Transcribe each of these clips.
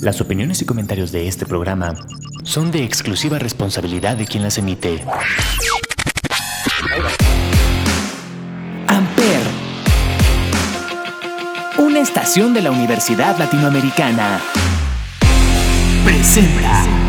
Las opiniones y comentarios de este programa son de exclusiva responsabilidad de quien las emite. Amper. Una estación de la Universidad Latinoamericana. Presenta.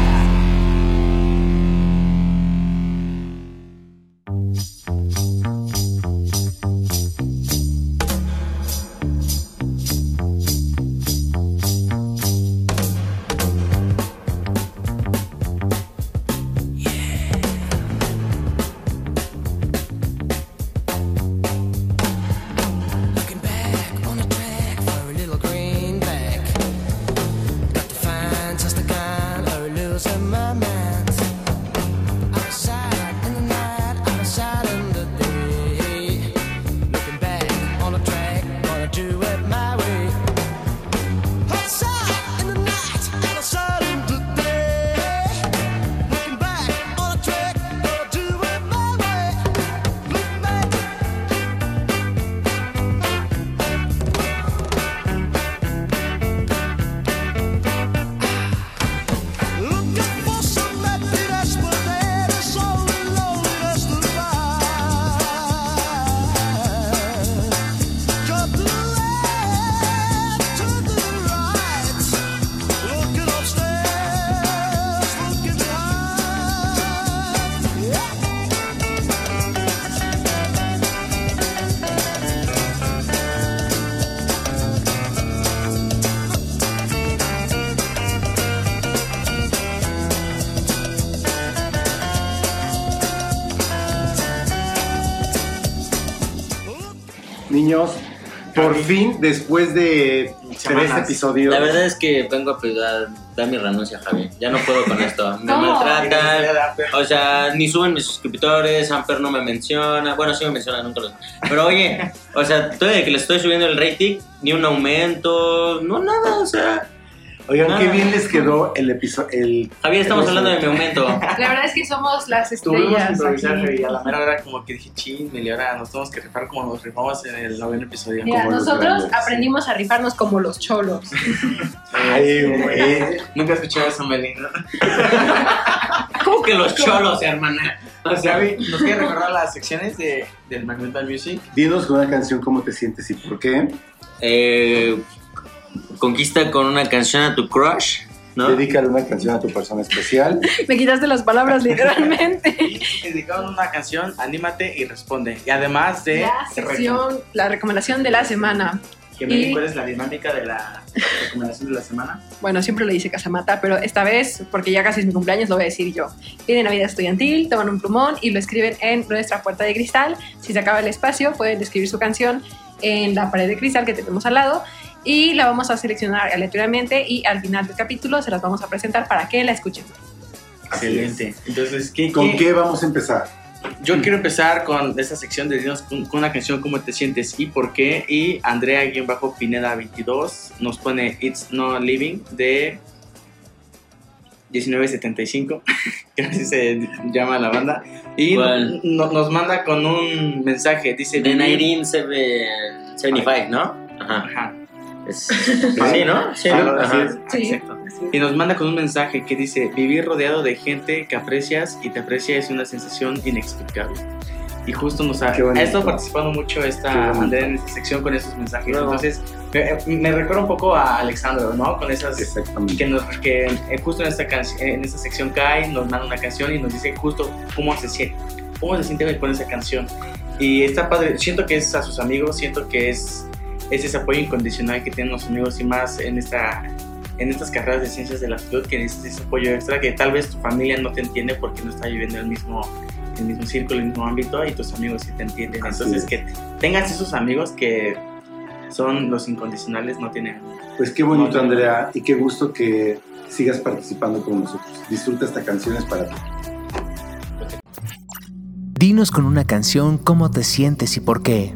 Fin, después de tres Semanas. episodios, La verdad es que vengo a pedir a dar mi renuncia, Javi. Ya no puedo con esto. Me maltratan. O sea, ni suben mis suscriptores, Amper no me menciona. Bueno, sí me menciona, nunca los. Pero oye, o sea, todavía que le estoy subiendo el rating, ni un aumento, no nada, o sea. Oigan, qué nada. bien les quedó el episodio. El... Javier, estamos hablando de mi aumento. La verdad es que somos las Tuvimos que estrellas. improvisar aquí. y a la mera hora como que dije, chin, y ahora nos tenemos que rifar como nos rifamos en el noveno episodio. Mira, Como los nosotros grandes. aprendimos a rifarnos como los cholos. Ay, güey. Nunca escuché eso, Melina. ¿Cómo que los cholos, hermana? O sea, Gaby, ¿nos quieres recordar las secciones de, del Magnetal Music? Dinos con una canción cómo te sientes y por qué. Eh, conquista con una canción a tu crush, ¿no? Dedícale una canción a tu persona especial. Me quitaste las palabras literalmente. Dedicaron una canción, anímate y responde. Y además de... La sección, la recomendación de la semana. Que me Y- cuál es la dinámica de la recomendación de la semana. Bueno, siempre lo dice Casamata, pero esta vez, porque ya casi es mi cumpleaños, lo voy a decir yo. Piden Navidad Estudiantil, toman un plumón y lo escriben en nuestra puerta de cristal. Si se acaba el espacio, pueden escribir su canción en la pared de cristal que tenemos al lado y la vamos a seleccionar aleatoriamente y al final del capítulo se las vamos a presentar para que la escuchen. Excelente. Entonces, ¿qué, ¿Con qué vamos a empezar? Yo quiero empezar con esta sección de Dinos con, con una canción ¿Cómo te sientes y por qué? Y Andrea-Pineda22 nos pone It's No Living de 1975, que así se llama la banda. Y ¿Cuál? no- no- nos manda con un mensaje, dice... De "Vivir- 1975, ¿no? Ajá. Ajá. Es- Sí, ¿no? Sí, Sí. exacto. Y nos manda con un mensaje que dice, vivir rodeado de gente que aprecias y te aprecia es una sensación inexplicable. Y justo nos ha, ha estado participando mucho esta. Andrea en esta sección con esos mensajes. Entonces, me, me recuerda un poco a Alexandro, ¿no? Con esas... Exactamente. Que, nos, que eh, justo en esta, en esta sección cae, nos manda una canción y nos dice justo cómo se siente, cómo se siente con esa canción. Y está padre, siento que es a sus amigos, siento que es, es ese apoyo incondicional que tienen los amigos y más en esta en estas carreras de ciencias de la salud que necesitas ese apoyo extra que tal vez tu familia no te entiende porque no está viviendo el mismo el mismo círculo, el mismo ámbito y tus amigos sí te entienden. Así Entonces es. que tengas esos amigos que son los incondicionales, no tienen Pues qué bonito, Andrea, y qué gusto que sigas participando con nosotros. Disfruta esta canción, es para ti. Dinos con una canción cómo te sientes y por qué.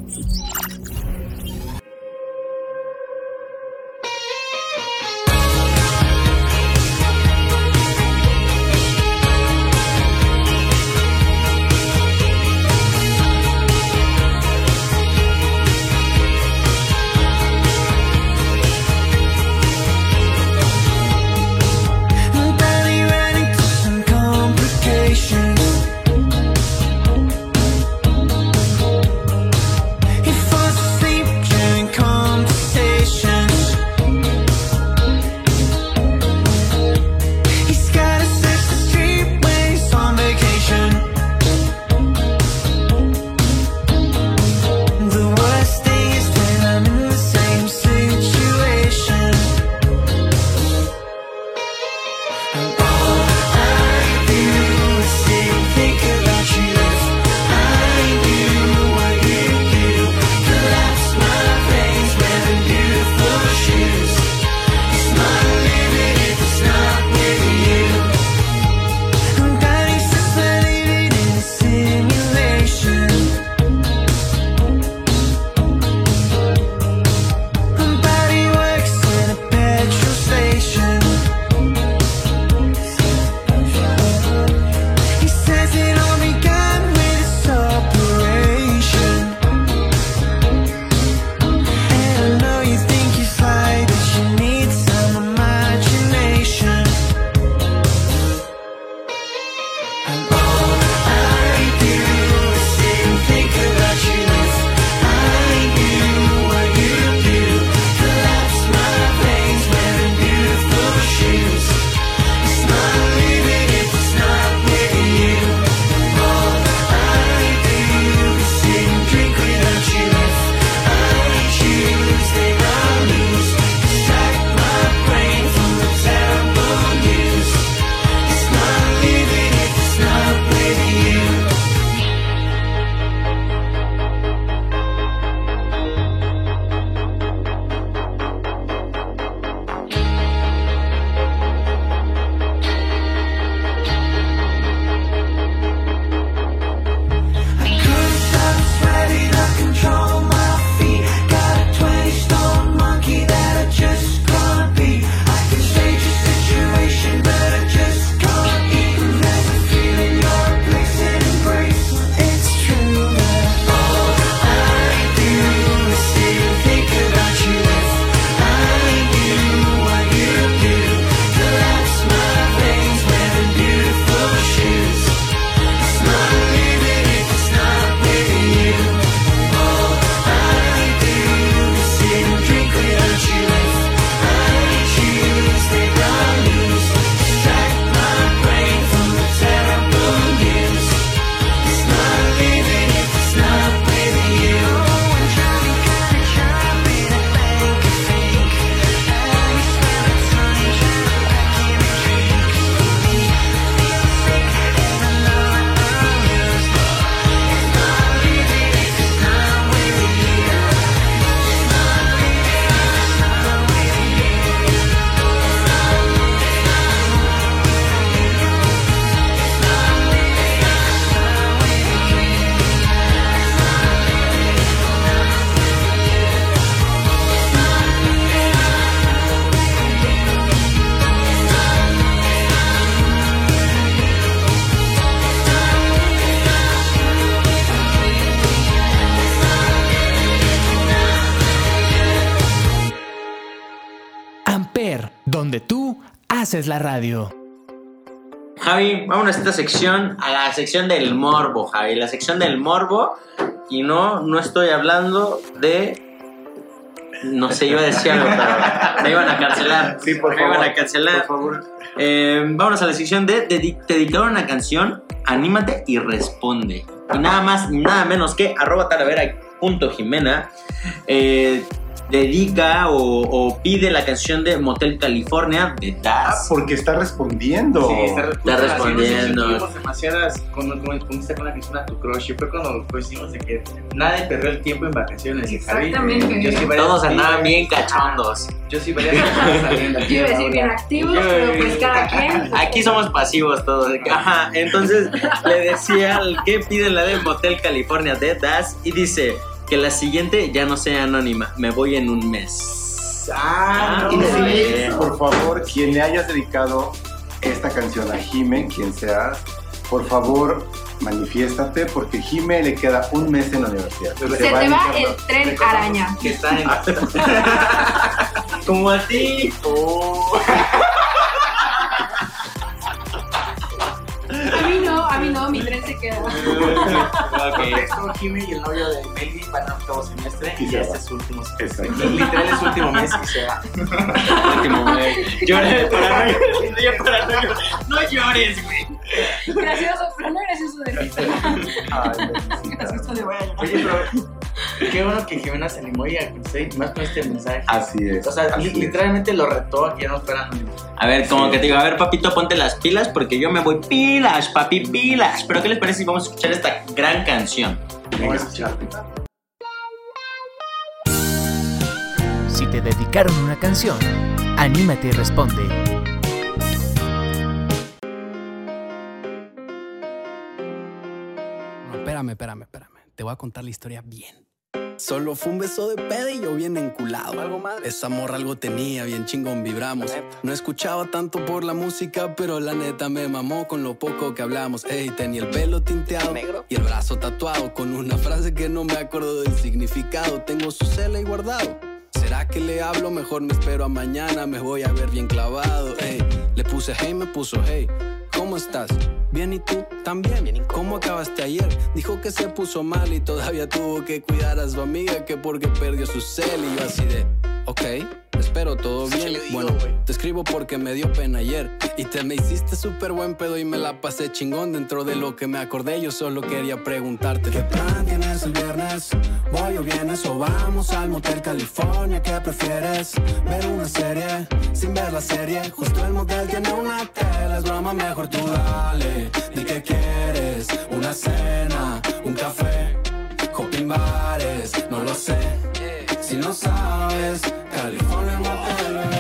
Haces la radio. Javi, vámonos a esta sección, a la sección del morbo, Javi. La sección del morbo. Y no, no estoy hablando de. No sé, iba a decir algo, pero me iban a cancelar. Sí, por me favor. iban a cancelar. Por favor. Eh, vámonos a la sección de te dedicaron una canción, anímate y responde. Y nada más, nada menos que arroba talavera.jimena eh, dedica o, o pide la canción de Motel California de Ah, Das. porque está respondiendo. Sí, está, Está respondiendo. Demasiadas. Cuando cuando comienza con la canción a tu crush. Y fue cuando coincidimos de que nadie perdió el tiempo en vacaciones. Javi, Exactamente. Yo sí Todos andaban bien cachondos. Yo sí varias veces saliendo. Yo iba a decir bien activos, pero pues cada quien. Aquí somos pasivos todos. Ajá, entonces le decía al que pide la de Motel California de Das y dice que la siguiente ya no sea anónima, me voy en un mes. Ah, Y no, sí, güey. por favor, quien le hayas dedicado esta canción a Jime, quien seas, por favor, manifiéstate porque Jime le queda un mes en la universidad. Se te va a el tren araña. Que está en. Como a ti. A a mí no, mi tren se queda. Ok. Contexto, Jimmy y el novio de Melvin van a octavo semestre Y y, este va. es su último Exacto. Literal es su último mes y se va. Último, güey. Lloré para no, para no, no llores, güey. Gracioso, pero no gracioso de risa. Ay, bebecita. Gracioso de voy a llorar. Oye, pero qué bueno que Jimena se animó y más con este mensaje. Así es. O sea, así li- es. literalmente lo retó a que ya no fueran. A ver, como Sí. que te digo, a ver, papito, ponte las pilas porque yo me voy pilas, papi, pilas. Pero ¿qué les parece si vamos a escuchar esta gran canción? Vamos a escucharte. Si te dedicaron una canción, anímate y responde. No, espérame, espérame, espérame. Te voy a contar la historia bien. Solo fue un beso de peda y yo bien enculado. Algo madre. Esa morra algo tenía, bien chingón vibramos. No escuchaba tanto por la música, pero la neta me mamó con lo poco que hablamos. Ey, tenía el pelo tinteado y el brazo tatuado con una frase que no me acuerdo del significado. Tengo su cel ahí guardado. ¿Será que le hablo? Mejor me espero a mañana, me voy a ver bien clavado. Ey, le puse hey, me puso hey. ¿Cómo estás? Bien, ¿y tú? También. ¿Cómo acabaste ayer? Dijo que se puso mal y todavía tuvo que cuidar a su amiga que porque perdió su cel y yo así de, ok, espero todo bien. Bueno, te escribo porque me dio pena ayer y te me hiciste súper buen pedo y me la pasé chingón dentro de lo que me acordé. Yo solo quería preguntarte, ¿qué plan tienes el viernes? ¿Voy o vienes o vamos al Motel California? ¿Qué prefieres? ¿Ver una serie? Sin ver la serie, justo el motel tiene una tela, es broma, mejor tú dale. Di que quieres, una cena, un café, hopping bares, no lo sé. Si no sabes, California Motel.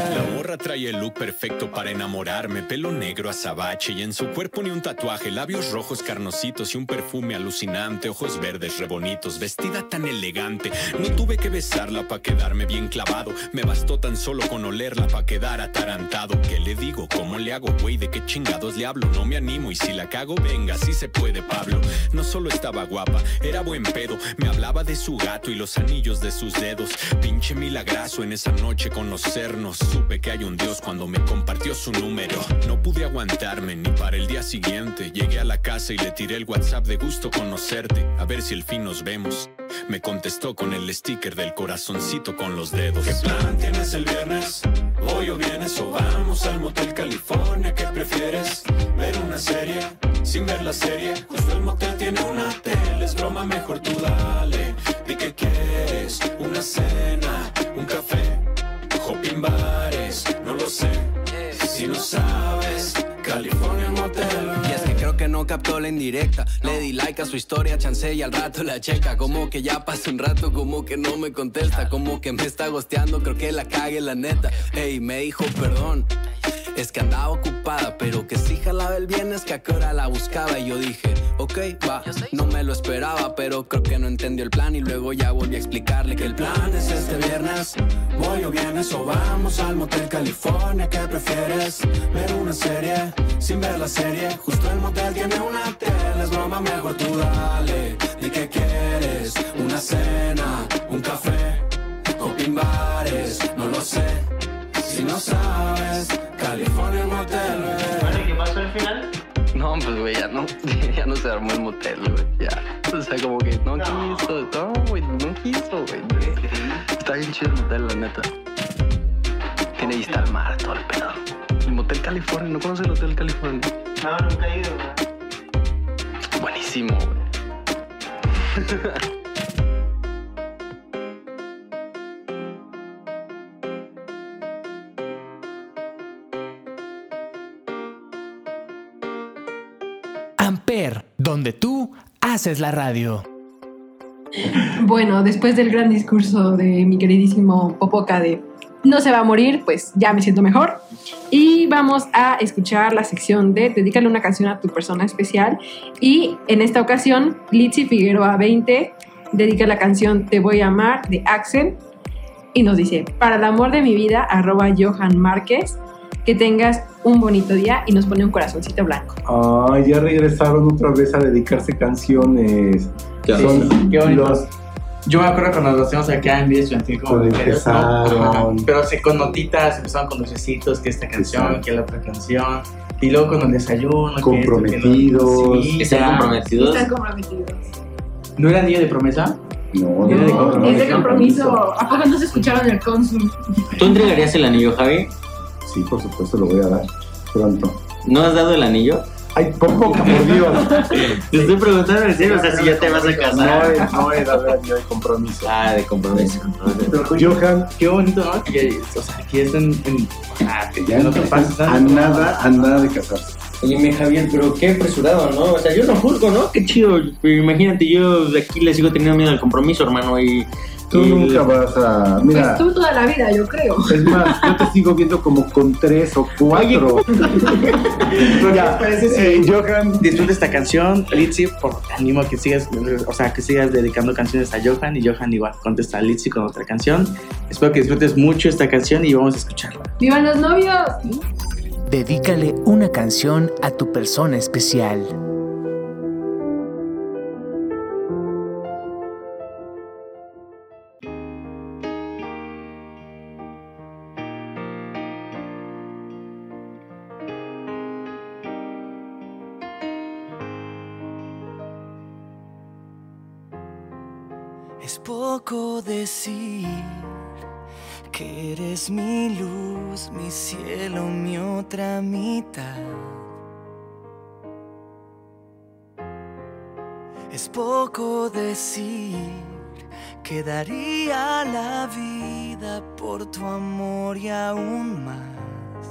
Trae el look perfecto para enamorarme. Pelo negro azabache y en su cuerpo ni un tatuaje. Labios rojos carnositos y un perfume alucinante. Ojos verdes re bonitos, vestida tan elegante. No tuve que besarla para quedarme bien clavado. Me bastó tan solo con olerla para quedar atarantado. ¿Qué le digo? ¿Cómo le hago, güey? ¿De qué chingados le hablo? No me animo y si la cago, venga, sí se puede, Pablo. No solo estaba guapa, era buen pedo. Me hablaba de su gato y los anillos de sus dedos. Pinche milagrazo en esa noche conocernos. Supe que hay un Dios cuando me compartió su número. No pude aguantarme ni para el día siguiente. Llegué a la casa y le tiré el WhatsApp de gusto conocerte. A ver si el fin nos vemos. Me contestó con el sticker del corazoncito con los dedos. ¿Qué plan tienes el viernes? ¿Hoy o vienes o vamos al Motel California? ¿Qué prefieres? ¿Ver una serie? Sin ver la serie, justo el motel tiene una tele. Es broma, mejor tú dale. Di que quieres una cena, un café, hopping bares, no lo sé. Si no sabes, California Motel. Creo que no captó la indirecta. Le di like a su historia, chance y al rato la checa. Como que ya pasó un rato, como que no me contesta. Como que me está gosteando, creo que la cague la neta. Ey, me dijo perdón. Es que andaba ocupada, pero que sí jalaba el viernes, que a qué hora la buscaba. Y yo dije, ok, va, no me lo esperaba, pero creo que no entendió el plan. Y luego ya volví a explicarle que el plan es este viernes. Voy o vienes o vamos al Motel California, ¿qué prefieres? Ver una serie, sin ver la serie. Justo el motel tiene una tele, es broma, mejor tú dale. Di que quieres, una cena, un café, hopping bares, no lo sé. Si no sabes, California Motel, bebé. ¿Qué pasó al final? No, pues, güey, ya no, ya no se armó el motel, güey, ya. O sea, como que no, quiso, no, güey, no quiso, güey. Está bien chido el motel, la neta. Tiene vista al mar, todo el pedo. El motel California, ¿no conoces el hotel California? No, nunca he ido, güey. Buenísimo, güey. Amper, donde tú haces la radio. Bueno, después del gran discurso de mi queridísimo Popoca de no se va a morir, pues ya me siento mejor. Y vamos a escuchar la sección de Dedícale una canción a tu persona especial. Y en esta ocasión, Litsi Figueroa 20 dedica la canción Te voy a amar de Axel. Y nos dice, para el amor de mi vida, arroba Johan Márquez, que tengas un bonito día y nos pone un corazoncito blanco. Ay, ya regresaron otra vez a dedicarse canciones. Qué Son qué bonito. los Yo me acuerdo cuando los hacíamos acá en Vida Estudiantil como Cuando mujeres, ¿no? Pero se, con notitas, empezaron con dulcecitos, que esta canción, Exacto. que la otra canción. Y luego con el desayuno. que esto, que Comprometidos. ¿Están comprometidos? Están comprometidos. ¿No era niño de promesa? No, Era de no, compromiso. no, Es de compromiso. ¿A poco no se escucharon el cónsul? ¿Tú entregarías el anillo, Javi? Sí, por supuesto, lo voy a dar pronto. ¿No has dado el anillo? Ay, poco, por Dios. Te estoy preguntando en serio, o sea, si ya te vas a No casar. es, no es haber de compromiso. Ah, de compromiso. Johan, Qué bonito, ¿no? Que, o sea, que es en... en sea, que ya no no te pases a nada, a nada de casarse. Oye, mi Javier, pero qué apresurado, ¿no? O sea, yo no juzgo, ¿no? Qué chido. Imagínate, yo de aquí le sigo teniendo miedo al compromiso, hermano, y... Tú y- nunca vas a. Pues Mira, tú toda la vida, yo creo. es más, yo te sigo viendo como con tres o cuatro. ¿Qué Ya, eh, Johan, disfruta esta canción, Litzy, por, te animo a que sigas, o sea, que sigas dedicando canciones a Johan y Johan igual contesta a Litzy con otra canción. Espero que disfrutes mucho esta canción y vamos a escucharla. ¡Vivan los novios! Dedícale una canción a tu persona especial. Decir que eres mi luz, mi cielo, mi otra mitad. Es poco decir que daría la vida por tu amor y aún más.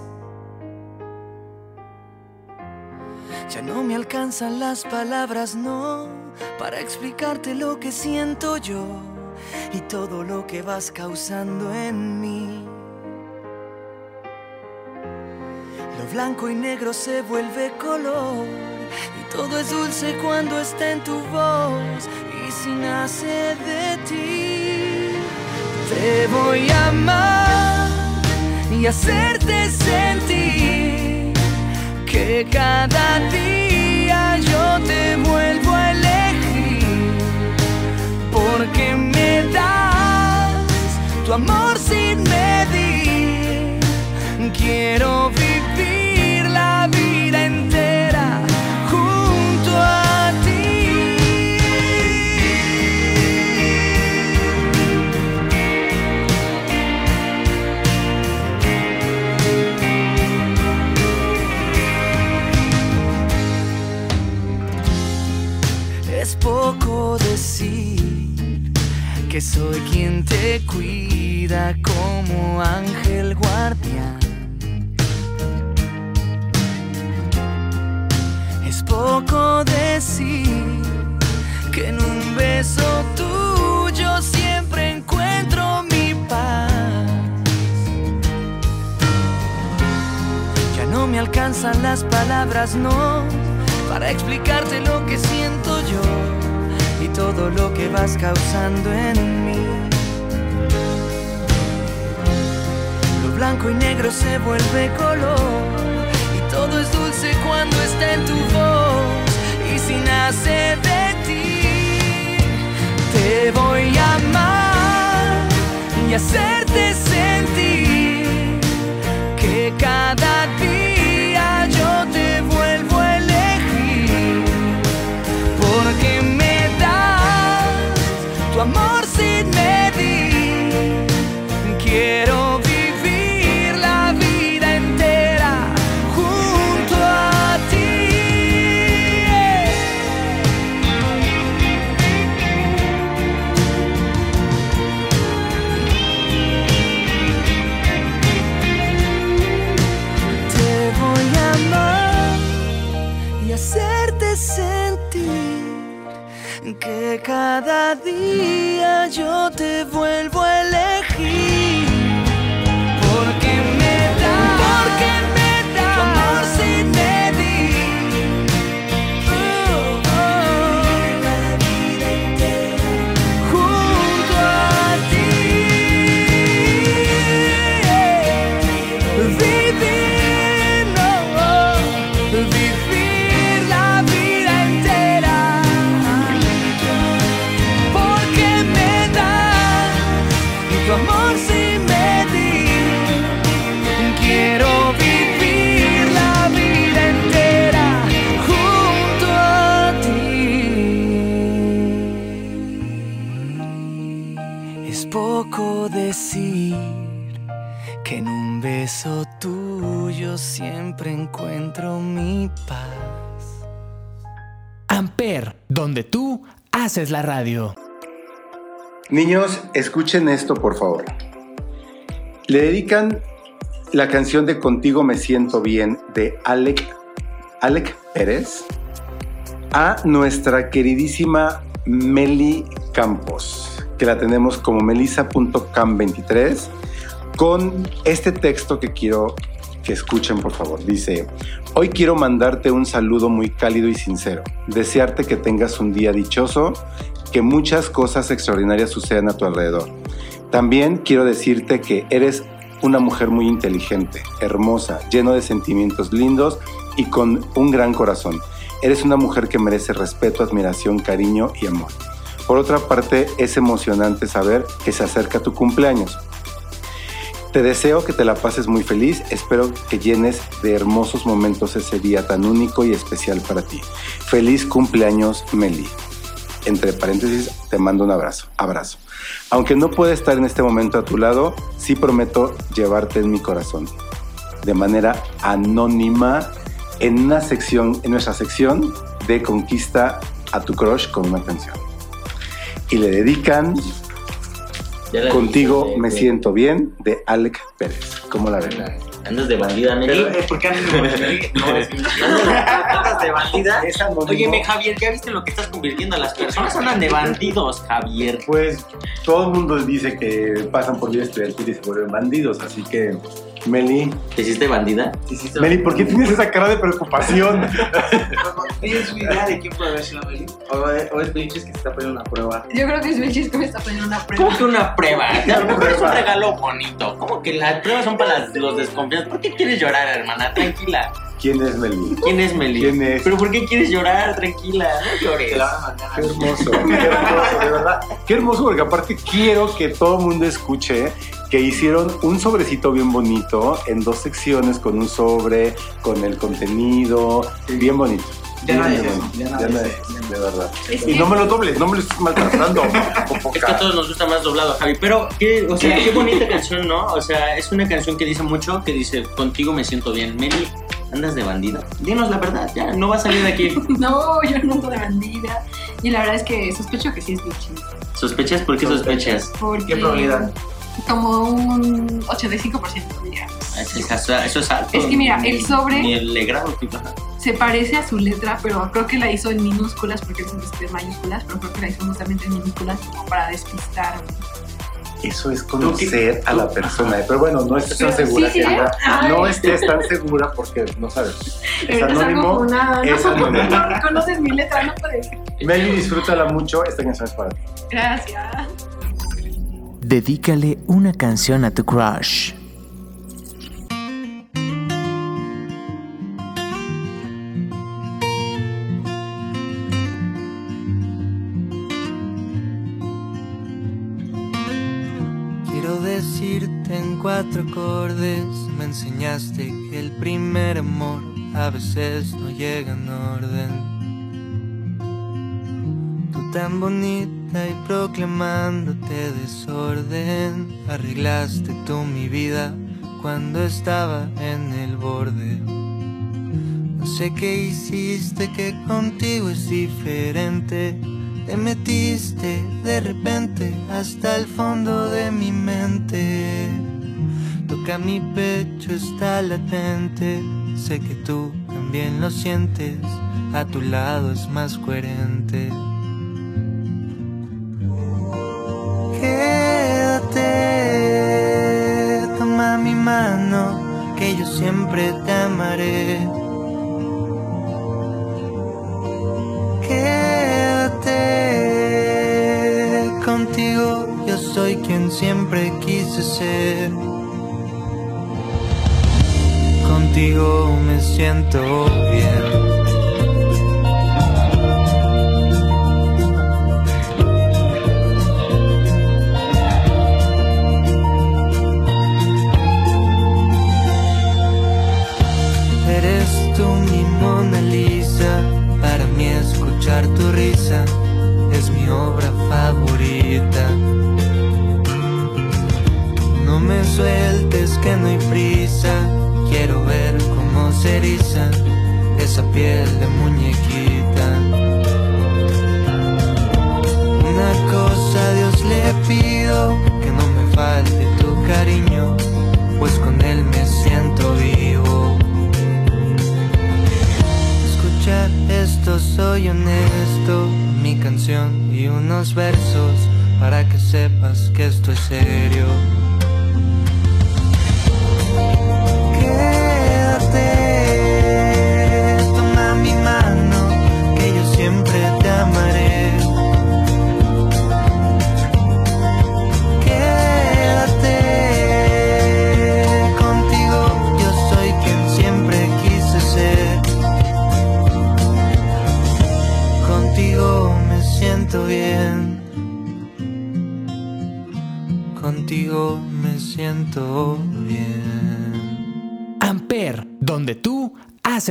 Ya no me alcanzan las palabras, no, para explicarte lo que siento yo y todo lo que vas causando en mí. Lo blanco y negro se vuelve color y todo es dulce cuando está en tu voz y si nace de ti. Te voy a amar y hacerte sentir que cada día yo te vuelvo porque me das tu amor sin medir. Quiero vivir la vida entera junto a ti. Es poco decir que soy quien te cuida como ángel guardián. Es poco decir que en un beso tuyo siempre encuentro mi paz. Ya no me alcanzan las palabras, no, para explicarte lo que siento yo todo lo que vas causando en mí. Lo blanco y negro se vuelve color y todo es dulce cuando está en tu voz y si nace de ti. Te voy a amar y hacerte sentir que cada día yo te amor sin medir. Quiero vivir cada día yo te vuelvo a siempre encuentro mi paz. Amper, donde tú haces la radio. Niños, escuchen esto, por favor. Le dedican la canción de Contigo me siento bien de Alec, Alec Pérez a nuestra queridísima Meli Campos, que la tenemos como melissa.cam23, con este texto que quiero que escuchen, por favor. Dice, hoy quiero mandarte un saludo muy cálido y sincero, desearte que tengas un día dichoso, que muchas cosas extraordinarias sucedan a tu alrededor. También quiero decirte que eres una mujer muy inteligente, hermosa, lleno de sentimientos lindos y con un gran corazón. Eres una mujer que merece respeto, admiración, cariño y amor. Por otra parte, es emocionante saber que se acerca tu cumpleaños. Te deseo que te la pases muy feliz, espero que llenes de hermosos momentos ese día tan único y especial para ti. Feliz cumpleaños, Meli. Entre paréntesis, te mando un abrazo. Abrazo. Aunque no pueda estar en este momento a tu lado, sí prometo llevarte en mi corazón. De manera anónima, en una sección, en nuestra sección de Conquista a tu crush con una canción. Y le dedican Contigo me siento bien de Alec Pérez. ¿Cómo la ven? Andas de bandida. Pero, eh, ¿por qué andas de bandida? No, es ¿Andas de bandida? Óyeme, Javier, ¿ya viste lo que estás convirtiendo a las personas? Andan de bandidos, Javier. Pues todo el mundo dice que pasan por vida estudiantil y se vuelven bandidos, así que Meli, ¿Te hiciste bandida? Meli, ¿por qué tienes esa cara de preocupación? ¿Tienes una idea de quién puede haber sido Meli? O, o es Vinches que se está poniendo una prueba. Yo creo que es Vilchis que me está poniendo una prueba. ¿Cómo que una prueba? A lo mejor es un regalo bonito. ¿Cómo que las pruebas son para las- los desconfiados? ¿Por qué quieres llorar, hermana? Tranquila. ¿Quién es Meli? ¿Quién es Meli? ¿Quién es? ¿Pero por qué quieres llorar? Tranquila, no llores. Te la van a mandar. Qué hermoso, qué hermoso, de verdad. Qué hermoso, porque aparte quiero que todo el mundo escuche que hicieron un sobrecito bien bonito en dos secciones con un sobre, con el contenido, bien bonito. Ya no Bien, es eso, ya Ya es de verdad. Es Y que- no me lo dobles, no me lo estés maltratando. Es que a todos nos gusta más doblado, Javi. Pero, ¿qué, o sea, qué bonita canción, ¿no? O sea, es una canción que dice mucho, que dice, contigo me siento bien. Meli, ¿andas de bandida? Dinos la verdad, ya, no va a salir de aquí. No, yo no ando de bandida. Y la verdad es que sospecho que sí es Vilchis. ¿Sospechas? ¿Por qué sospechas? Porque ¿Qué probabilidad? Como un 85%, diría. Eso es, eso es alto. Es que mira, el sobre- Ni el legrado, tipo. Se parece a su letra, pero creo que la hizo en minúsculas porque es en mayúsculas, pero creo que la hizo justamente en minúsculas como para despistar. Eso es conocer a la persona. Pero bueno, no estés tan segura, sí, ¿eh? No estés tan segura porque no sabes. Es no anónimo. nada, es no, anónimo. no reconoces mi letra, no puede ser. Meli, disfrútala mucho. Esta canción es para ti. Gracias. Dedícale una canción a tu crush. Quiero decirte en cuatro acordes me enseñaste que el primer amor a veces no llega en orden. Tú tan y proclamándote desorden, arreglaste tú mi vida cuando estaba en el borde. No sé qué hiciste que contigo es diferente. Te metiste de repente hasta el fondo de mi mente. Toca mi pecho, está latente. Sé que tú también lo sientes. A tu lado es más coherente. Que yo siempre te amaré. Quédate contigo, yo soy quien siempre quise ser. Contigo me siento bien. Favorita. No me sueltes que no hay prisa, quiero ver cómo se eriza esa piel de muñequita. Una cosa a Dios le pido, que no me falte tu cariño, pues con él me siento vivo. Escucha esto, soy honesto, mi canción y unos versos para que sepas que esto es serio.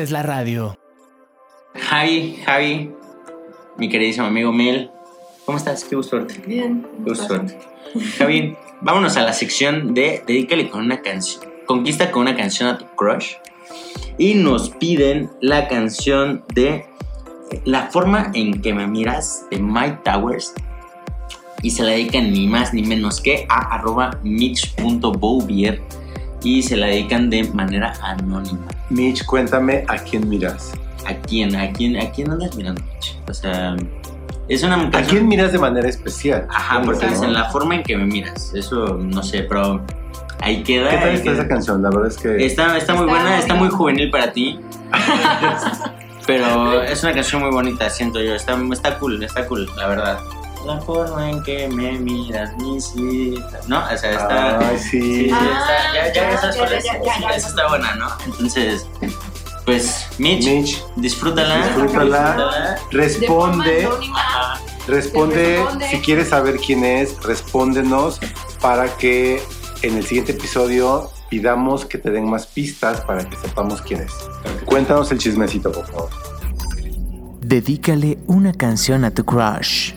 Haces la radio. Javi, Javi, mi queridísimo amigo Mel, ¿cómo estás? Qué gusto verte. Bien. Qué gusto verte. Javi, vámonos a la sección de Dedícale con una canción. Conquista con una canción a tu crush. Y nos piden la canción de La forma en que me miras de Mike Towers. Y se la dedican ni más ni menos que a arroba mitch.bouvier. Y se la dedican de manera anónima. Mitch, cuéntame a quién miras. ¿A quién? ¿A quién, a quién andas mirando, Mitch? O sea, es una ¿A quién miras de manera especial? Ajá, porque es en la forma en que me miras. Eso no sé, pero ahí queda. ¿Qué tal está queda. esa canción? La verdad es que... Está, está muy Está buena, está bonita. muy juvenil para ti. pero es una canción muy bonita, siento yo. Está, está cool, está cool, la verdad. La forma en que me miras, mi cita. ¿No? O sea, está. Ay, Sí, sí. sí, Ah, está- ya, ya, ya, ya, ya, ya, ya, ya. Esa está buena, ¿no? Entonces, pues, Mitch, Mitch, disfrútala. disfrútala. responde, responde, Responde. si quieres saber quién es, respóndenos para que en el siguiente episodio pidamos que te den más pistas para que sepamos quién es. Cuéntanos el chismecito, por favor. Dedícale una canción a tu crush.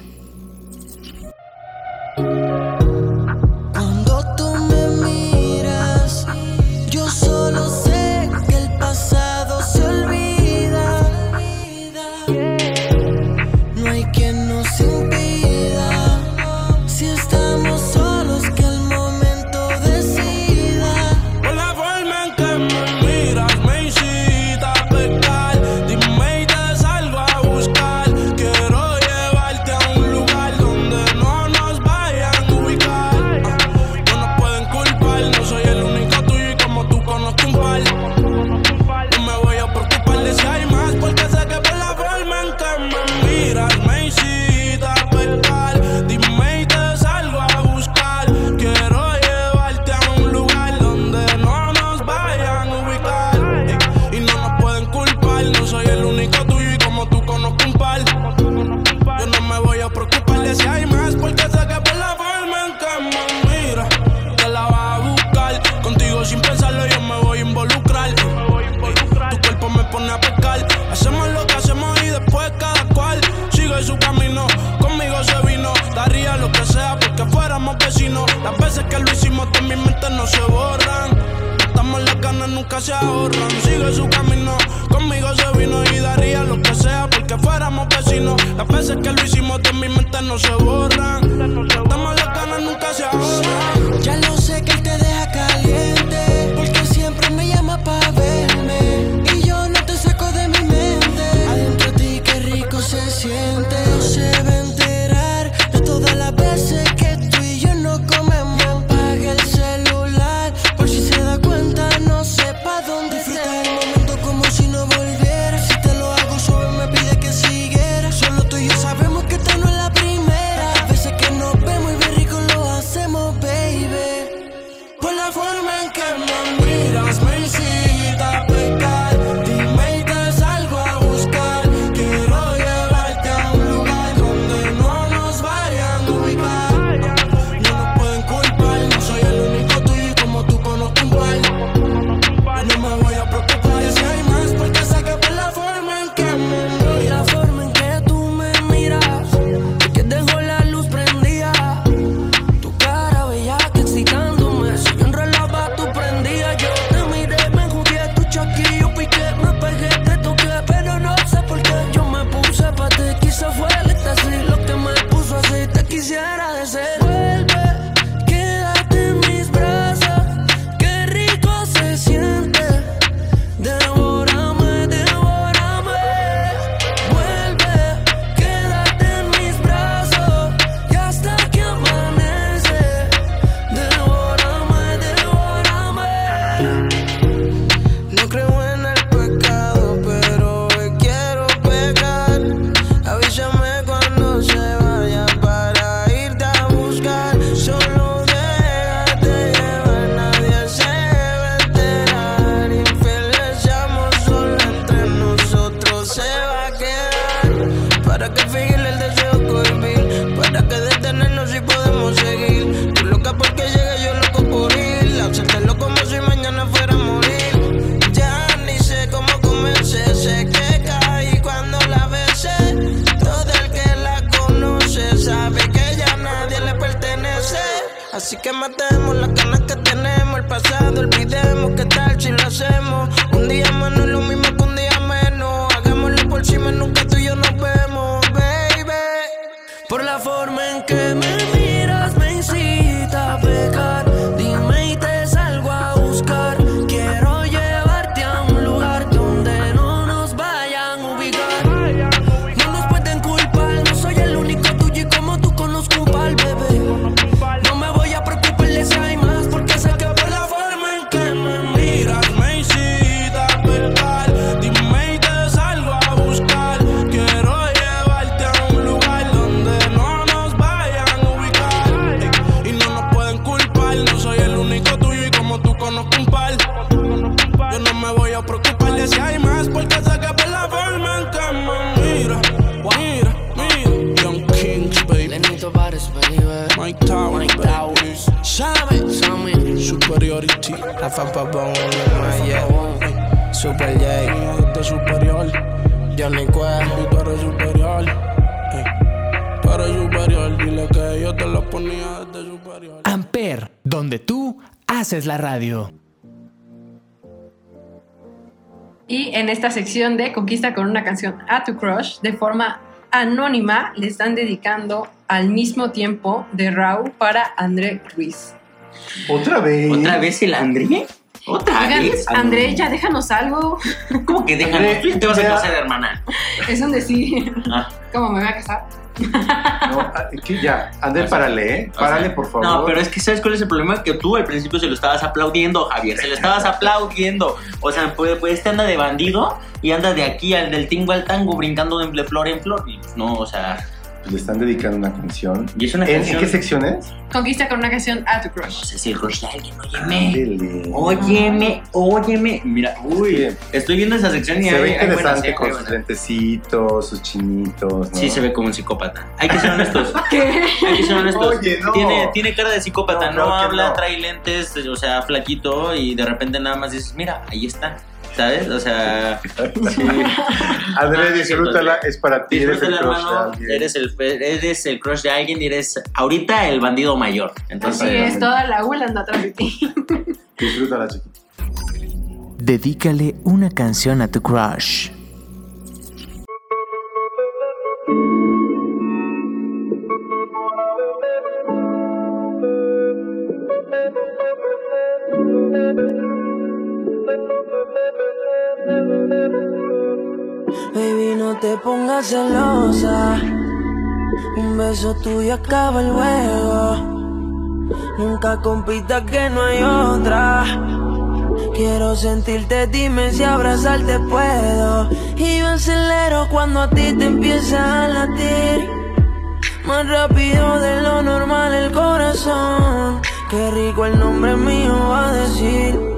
la radio. Y en esta sección de Conquista con una canción a tu crush, de forma anónima, le están dedicando al mismo tiempo de Raúl para André Ruiz. ¿Otra vez? ¿Otra vez el André? ¿Otra vez? André, ya déjanos algo. ¿Cómo que déjanos? André, te vas a casar, hermana. Es un decir. Ah. ¿Cómo me voy a casar? No, ah, que ya, ande, o sea, párale, ¿eh? párale, por favor. No, pero es que ¿sabes cuál es el problema? Que tú al principio se lo estabas aplaudiendo, Javier, se lo estabas aplaudiendo. O sea, pues, pues este anda de bandido y anda de aquí al del tingo al tango brincando de flor en flor. Pues, no, o sea pues, le están dedicando una canción. ¿Y es una ¿En, canción? ¿En qué sección es? Conquista con una canción a tu crush. No sé si crush de alguien, óyeme. Óyeme, óyeme. Mira, uy, estoy viendo esa sección y se ve interesante con sus lentecitos, sus chinitos. Sí, se ve como un psicópata. Hay que ser honestos. ¿Qué? Hay que ser honestos. Oye, no. tiene, tiene cara de psicópata, no, no habla, trae lentes, o sea, flaquito y de repente nada más dices, mira, ahí está. ¿Sabes? O sea, sí. Andrés, disfrútala, es para ti, eres el crush de hermano. Eres el, eres el crush de alguien y eres ahorita el bandido mayor. Entonces, Así es, toda la UL anda atrás de ti. Disfrútala, chiquita. Dedícale una canción a tu crush. Te pongas celosa. Un beso tuyo acaba el juego. Nunca compita que no hay otra. Quiero sentirte, dime si abrazarte puedo. Y yo acelero cuando a ti te empieza a latir. Más rápido de lo normal el corazón. Qué rico el nombre mío va a decir.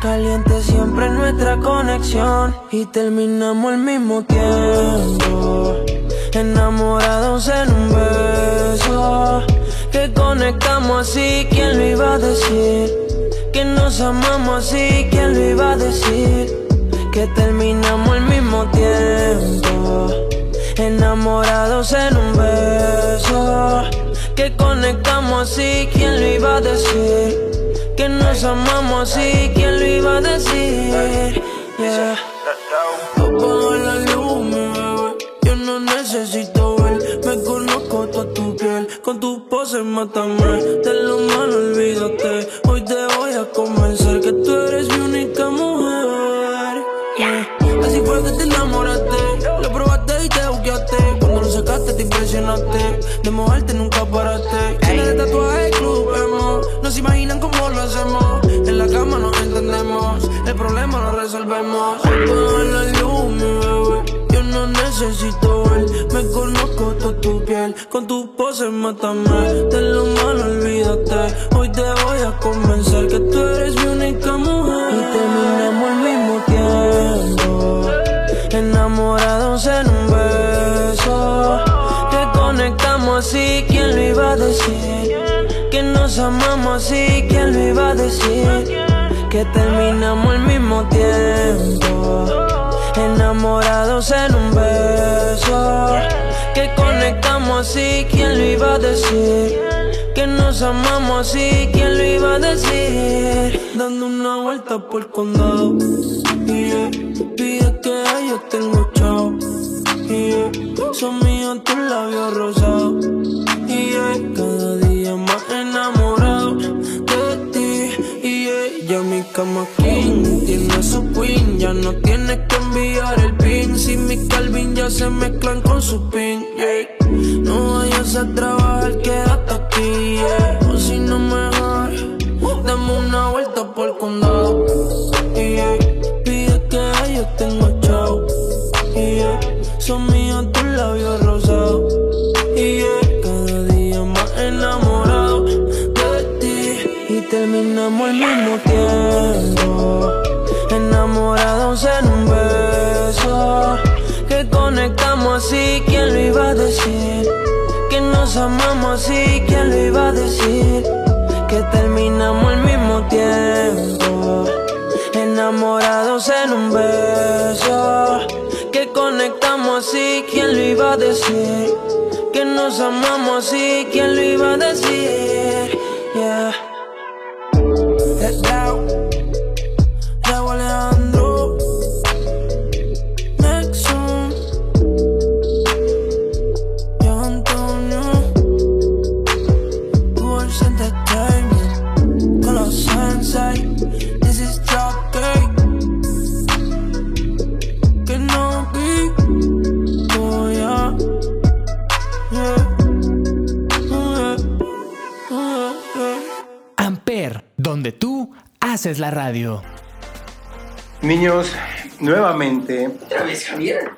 Caliente siempre nuestra conexión y terminamos al mismo tiempo. Enamorados en un beso. Que conectamos así, ¿quién lo iba a decir? Que nos amamos así, ¿quién lo iba a decir? Que terminamos al mismo tiempo. Enamorados en un beso. Que conectamos así, ¿quién lo iba a decir? Que nos amamos así, ¿quién lo iba a decir? Yeah. Apaga la luz, mi bebé. Yo no necesito ver. Me conozco toda tu piel. Con tu pose mátame. De lo malo olvídate. Hoy te voy a convencer que tú eres mi única mujer. Yeah. Así fue que te enamoraste. Lo probaste y te buqueaste. Cuando lo sacaste te impresionaste. De moverte nunca paraste. Tienes tatuaje. No se imaginan cómo lo hacemos. En la cama nos entendemos. El problema lo resolvemos. Apaga la luz, mi bebé. Yo no necesito ver. Me conozco toda tu piel. Con tu pose mátame. De lo malo olvídate. Hoy te voy a convencer nos amamos así, ¿quién lo iba a decir? Que terminamos al mismo tiempo. Enamorados en un beso. Que conectamos así, ¿quién lo iba a decir? Que nos amamos así, ¿quién lo iba a decir? Dando una vuelta por el condado. Yeah. Pide que yo tengo chao. Yeah. Son míos tus labios rosados. Yeah. Cada día tiene su queen. Ya no tienes que enviar el pin. Si mi Calvin ya se mezclan con su pin. No vayas a trabajar, quédate aquí. Yeah. O si no mejor, dame una vuelta por el condado. Yeah. Pide que yo tengo chao. Son míos Enamorados en un beso. Que conectamos así, ¿quién lo iba a decir? Que nos amamos así, ¿quién lo iba a decir? Que terminamos al mismo tiempo. Enamorados en un beso. Que conectamos así, ¿quién lo iba a decir? Que nos amamos así, ¿quién lo iba a decir? La radio. Niños, nuevamente Otra vez, Javier.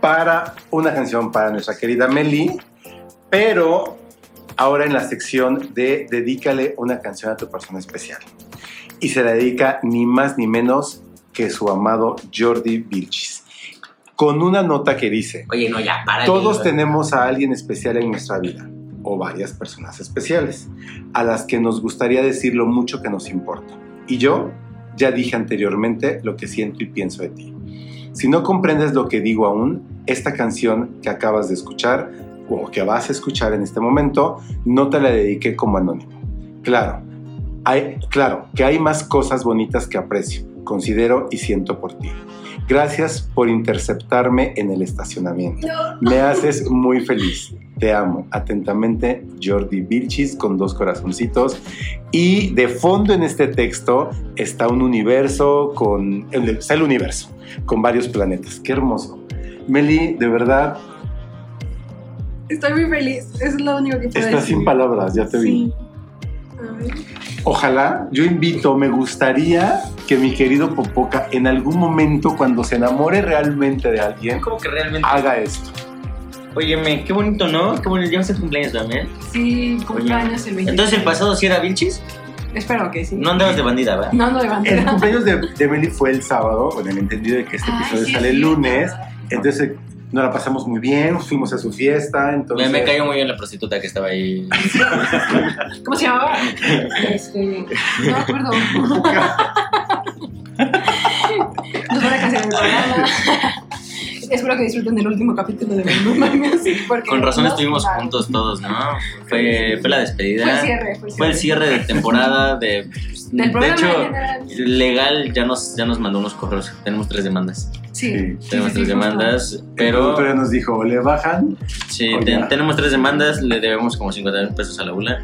para una canción para nuestra querida Meli, pero ahora en la sección de Dedícale una canción a tu persona especial. Y se la dedica ni más ni menos que su amado Jordi Vilchis. Con una nota que dice, Oye, no, ya, para. todos tenemos a alguien especial en nuestra vida, o varias personas especiales, a las que nos gustaría decir lo mucho que nos importa. Y yo ya dije anteriormente lo que siento y pienso de ti. Si no comprendes lo que digo aún, esta canción que acabas de escuchar o que vas a escuchar en este momento, no te la dediqué como anónimo. Claro, hay, claro que hay más cosas bonitas que aprecio, considero y siento por ti. Gracias por interceptarme en el estacionamiento. Me haces muy feliz. Te amo. Atentamente, Jordi Vilchis con dos corazoncitos. Y de fondo en este texto está un universo con. Está el universo, con varios planetas. Qué hermoso. Meli, de verdad, Estoy muy feliz. Eso es lo único que puedo estás decir. sin palabras, ya te vi. Sí. Ay. Ojalá, yo invito, me gustaría que mi querido Popoca en algún momento, cuando se enamore realmente de alguien, ¿Cómo que realmente? haga esto. Óyeme, qué bonito, ¿no? Qué bonito. Ya ser cumpleaños también. Sí, cumpleaños el 20. Entonces, ¿el pasado sí era Vilchis? Espero que sí. No andabas de bandida, ¿verdad? No ando de El bandera. cumpleaños de, de Meli fue el sábado, con el entendido de que este Ay, episodio sí, sale el sí. lunes. Entonces nos la pasamos muy bien, fuimos a su fiesta. Entonces, Me, me cayó muy bien la prostituta que estaba ahí. ¿Cómo se llamaba? Este, no me acuerdo. Nos van a cancelar el programa. Espero que disfruten del último capítulo de Music. Porque Con razón no, estuvimos nada. juntos todos, ¿no? Fue, fue la despedida. Fue el cierre. Fue el cierre, Fue el cierre de temporada de... Del de hecho, legal ya nos, ya nos mandó unos correos. Tenemos tres demandas. Sí. Tenemos sí, tres demandas, pero, pero... nos dijo, le bajan. Sí, ten- tenemos tres demandas, le debemos como 50 mil pesos a la ULA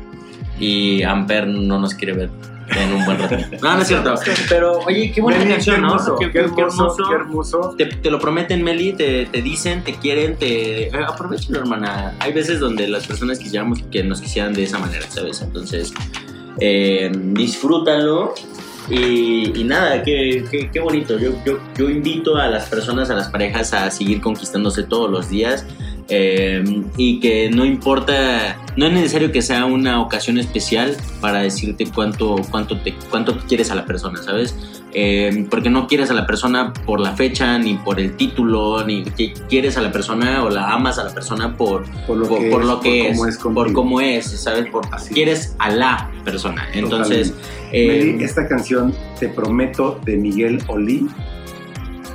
y Amper no nos quiere ver en un buen rato. No, no es cierto. Pero, oye, qué buena canción, qué ¿no? hermoso, Qué, qué hermoso, qué hermoso. Te, te lo prometen, Meli, te, te dicen, te quieren, te... eh, aprovechalo, hermana. Hay veces donde las personas quisiéramos que nos quisieran de esa manera, ¿sabes? Entonces, eh, disfrútalo. Y, nada, qué, qué, bonito. Yo, yo, yo invito a las personas, a las parejas a seguir conquistándose todos los días. eh, y que no importa, no es necesario que sea una ocasión especial para decirte cuánto, cuánto, te, cuánto quieres a la persona, ¿sabes? Eh, porque no quieres a la persona por la fecha, ni por el título, ni quieres a la persona o la amas a la persona por, Por lo por, que por es, lo que por es, cómo es por cómo es, ¿sabes? Por, Así quieres a la persona. Entonces, eh, Meli, esta canción, Te Prometo, de Miguel Olí,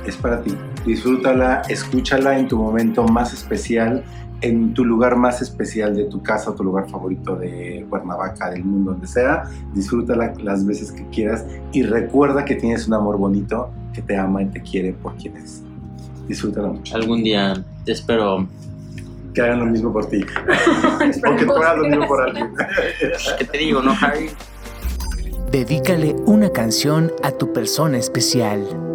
es para ti. Disfrútala, escúchala en tu momento más especial, en tu lugar más especial de tu casa, tu lugar favorito de Cuernavaca, del mundo, donde sea. Disfrútala las veces que quieras y recuerda que tienes un amor bonito que te ama y te quiere por quien es. Disfrútala mucho. algún día te espero. Que hagan lo mismo por ti. o que tú hagas lo mismo por alguien. ¿Qué te digo, no, Harry? Dedícale una canción a tu persona especial.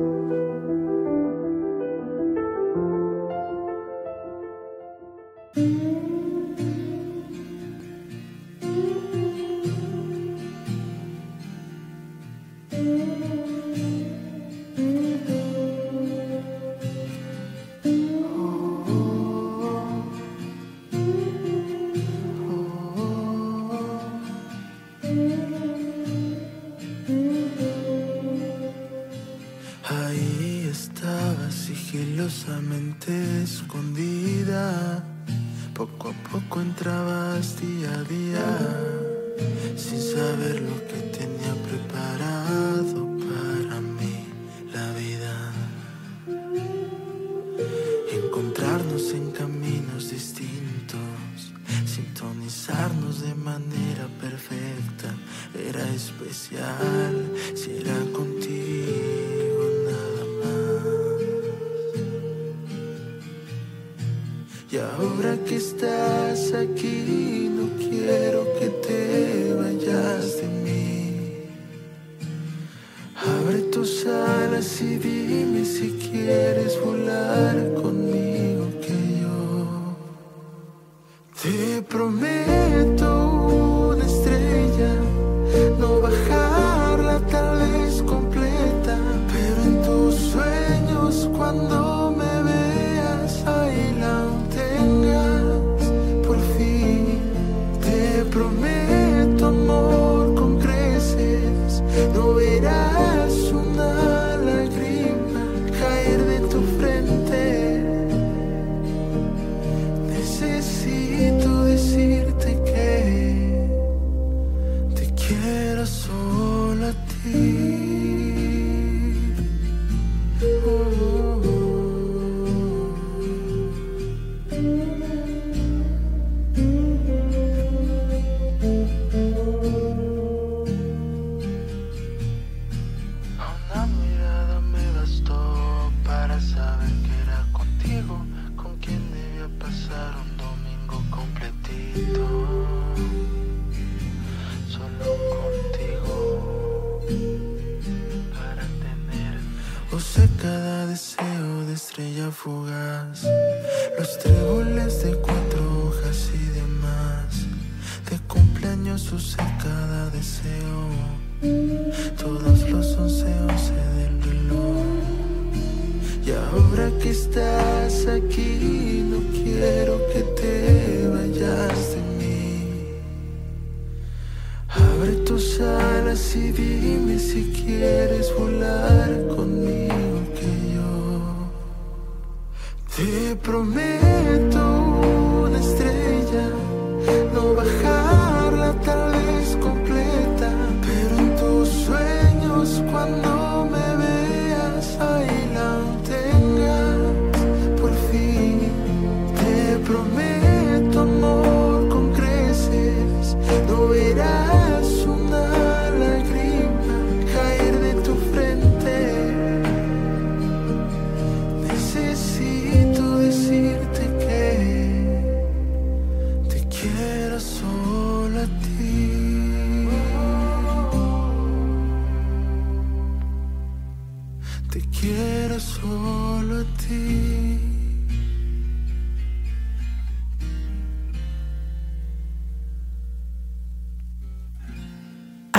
solo a ti.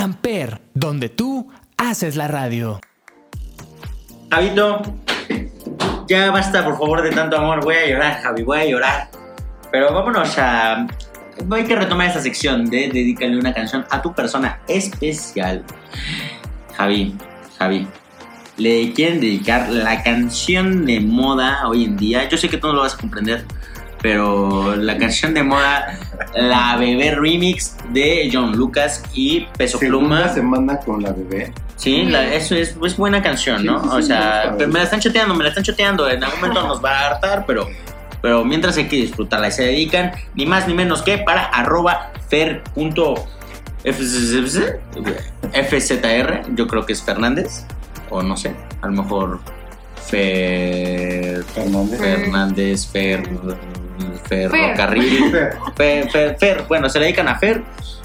Amper, donde tú haces la radio. Javito, ya basta por favor de tanto amor. Voy a llorar, Javi, voy a llorar. Pero vámonos a. Hay que retomar esta sección de dedicarle una canción a tu persona especial. Javi, Javi, le quieren dedicar la canción de moda hoy en día. Yo sé que tú no lo vas a comprender, pero la canción de moda, la bebé remix de John Lucas y Peso Segunda Pluma. semana con la bebé. Sí, la- eso es, es buena canción, ¿no? Sí, o sea, me me la están choteando, me la están choteando. En algún momento nos va a hartar, pero, pero mientras hay que disfrutarla. Y se dedican ni más ni menos que para arroba fer.fzr. Yo creo que es Fernández, o no sé, a lo mejor Fer. Fernández. Fernández, Fer. Fer. Ferrocarril. Fer, Fer, Fer. Bueno, se le dedican a Fer.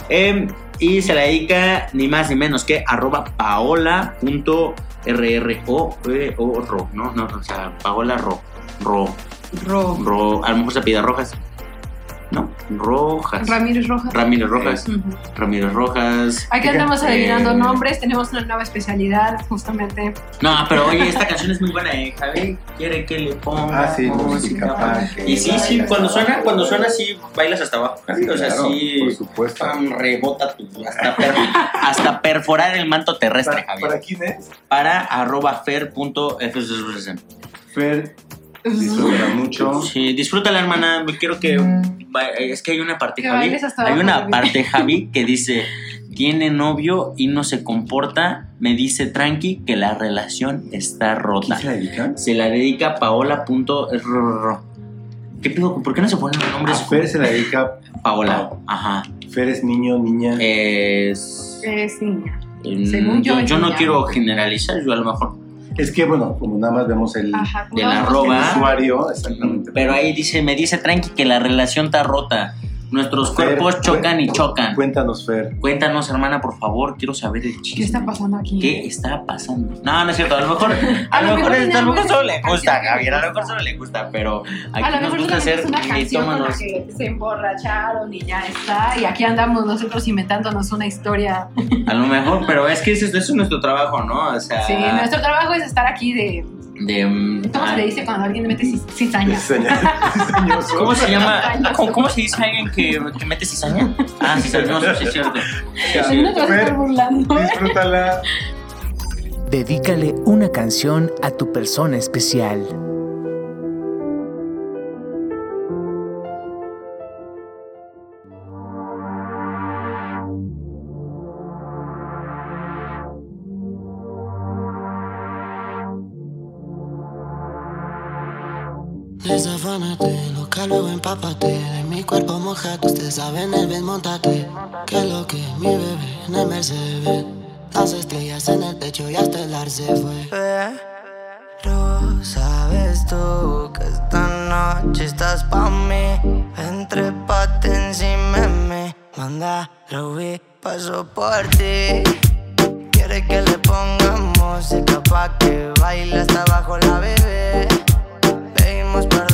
eh, y se la dedica ni más ni menos que arroba paola.rro eh, o ro, ¿no? No, o sea, paola ro. Ro. Ro. Ro. A lo mejor se pide rojas. No, rojas. Ramírez Rojas. Ramírez Rojas. Ramírez Rojas. Aquí andamos Eh, adivinando nombres, tenemos una nueva especialidad, justamente. No, pero oye, esta canción es muy buena, eh. Javi quiere que le ponga Ah, sí, música para que Y sí, sí, cuando abajo. suena, cuando suena sí bailas hasta abajo. Javi. o sea, claro, sí. Por supuesto. pam, rebota tu, hasta, per- hasta perforar el manto terrestre, ¿Para, Javier. ¿Para quién es? Para arroba fer.fzz. Fer, disfrútala mucho. Sí, disfrútala, hermana. Quiero que. Es que hay una parte, Que Javi. Hay una Javi. parte, Javi, que dice: Tiene novio y no se comporta. Me dice tranqui que la relación está rota. ¿Quién se la dedica? Se la dedica a paola.rro. ¿Qué pedo? ¿Por qué no se ponen los A nombres? Fer se la dedica. Paola. Ajá. Fer es niño, niña. Es. Es niña. mm, según yo, yo, no quiero generalizar, yo a lo mejor. Es que, bueno, como nada más vemos el, Ajá. No, arroba. el usuario, exactamente. Pero ahí dice, me dice tranqui que la relación está rota. Nuestros Fer, cuerpos chocan y chocan. Cuéntanos, Fer. Cuéntanos, hermana, por favor, quiero saber el chisme. ¿Qué está pasando aquí? ¿Qué está pasando? No, no es cierto, a lo mejor, a A lo mejor, a lo mejor solo le gusta. Javier, a lo mejor solo le gusta, pero A aquí lo nos gusta hacer una canción con la mitómanos. que se emborracharon y ya está. Y aquí andamos nosotros inventándonos una historia. A lo mejor, pero es que eso, eso es nuestro trabajo, ¿no? O sea, Sí, nuestro trabajo es estar aquí de. De... mm, ¿Cómo ah, se le dice cuando alguien le mete cizaña? Cizañoso. ¿Cómo se llama? ¿Cómo, cómo se dice a alguien que, que mete cizaña? Ah, cizañoso, sí es cierto. Sí, sí. No te vas a estar burlando. ¿eh? Disfrútala. Dedícale una canción a tu persona especial. Desafánate, loca, luego empápate. De mi cuerpo mojado, ustedes saben el bien, montate. Que lo que mi bebé en el Mercedes. Las estrellas en el techo y hasta el ar se fue. Pero sabes tú que esta noche estás pa' mí. Entre pate encima mí. Manda, lo vi, paso por ti. Quiere que le ponga música pa' que baile hasta abajo la bebé. Bebimos par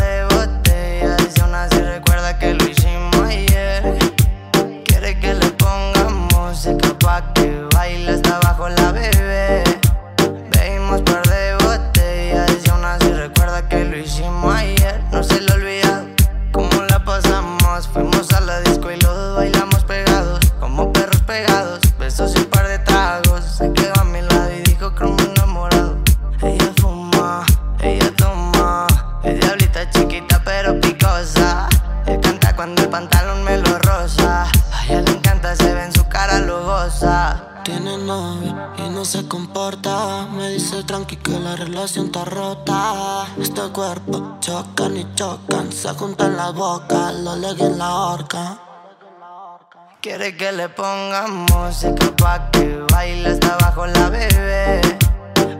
está rota. Este cuerpo chocan y chocan. Se juntan la boca, lo leguen en la horca. Quiere que le ponga música pa' que baile hasta abajo la bebé.